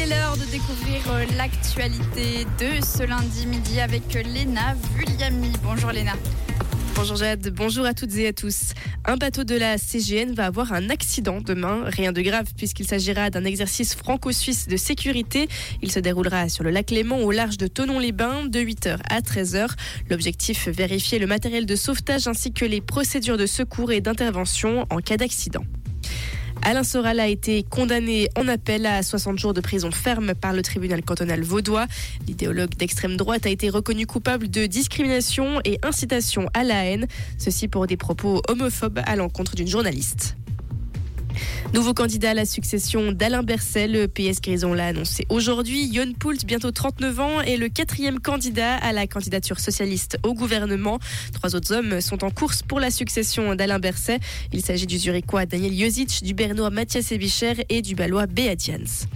Il est l'heure de découvrir euh, l'actualité de ce lundi midi avec Léna Vulliami. Bonjour Léna. Bonjour Jade, bonjour à toutes et à tous. Un bateau de la CGN va avoir un accident demain. Rien de grave puisqu'il s'agira d'un exercice franco-suisse de sécurité. Il se déroulera sur le lac Léman au large de Tonon-les-Bains de 8h à 13h. L'objectif, vérifier le matériel de sauvetage ainsi que les procédures de secours et d'intervention en cas d'accident. Alain Soral a été condamné en appel à 60 jours de prison ferme par le tribunal cantonal vaudois. L'idéologue d'extrême droite a été reconnu coupable de discrimination et incitation à la haine, ceci pour des propos homophobes à l'encontre d'une journaliste. Nouveau candidat à la succession d'Alain Berset, le PS Grison l'a annoncé aujourd'hui. Yon Poult, bientôt 39 ans, est le quatrième candidat à la candidature socialiste au gouvernement. Trois autres hommes sont en course pour la succession d'Alain Berset. Il s'agit du Zurichois Daniel Jozic, du Bernois Mathias Ebicher et du Balois Beat Jans.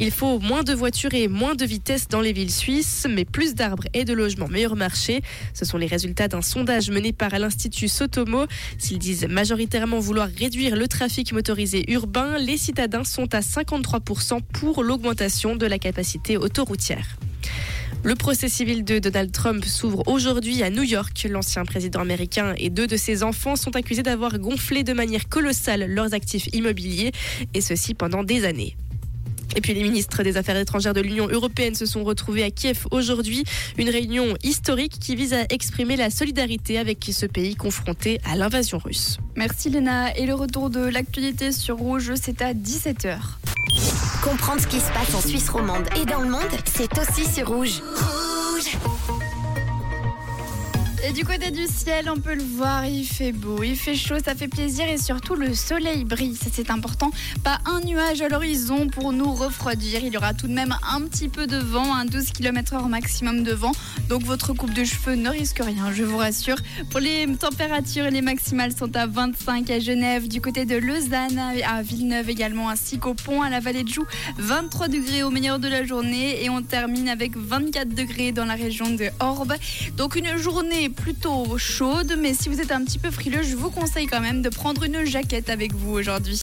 Il faut moins de voitures et moins de vitesse dans les villes suisses, mais plus d'arbres et de logements meilleur marché. Ce sont les résultats d'un sondage mené par l'Institut Sotomo. S'ils disent majoritairement vouloir réduire le trafic motorisé urbain, les citadins sont à 53% pour l'augmentation de la capacité autoroutière. Le procès civil de Donald Trump s'ouvre aujourd'hui à New York. L'ancien président américain et deux de ses enfants sont accusés d'avoir gonflé de manière colossale leurs actifs immobiliers, et ceci pendant des années. Et puis les ministres des Affaires étrangères de l'Union européenne se sont retrouvés à Kiev aujourd'hui. Une réunion historique qui vise à exprimer la solidarité avec ce pays confronté à l'invasion russe. Merci Léna. Et le retour de l'actualité sur Rouge, c'est à 17h. Comprendre ce qui se passe en Suisse romande et dans le monde, c'est aussi sur Rouge. Et du côté du ciel, on peut le voir, il fait beau, il fait chaud, ça fait plaisir et surtout le soleil brille, ça c'est important. Pas un nuage à l'horizon pour nous refroidir. Il y aura tout de même un petit peu de vent, un 12 km/h maximum de vent. Donc votre coupe de cheveux ne risque rien, je vous rassure. Pour les températures, les maximales sont à 25 à Genève, du côté de Lausanne, à Villeneuve également, ainsi qu'au pont à la vallée de Joux. 23 degrés au meilleur de la journée et on termine avec 24 degrés dans la région de Orbe. Donc une plutôt chaude, mais si vous êtes un petit peu frileux, je vous conseille quand même de prendre une jaquette avec vous aujourd'hui.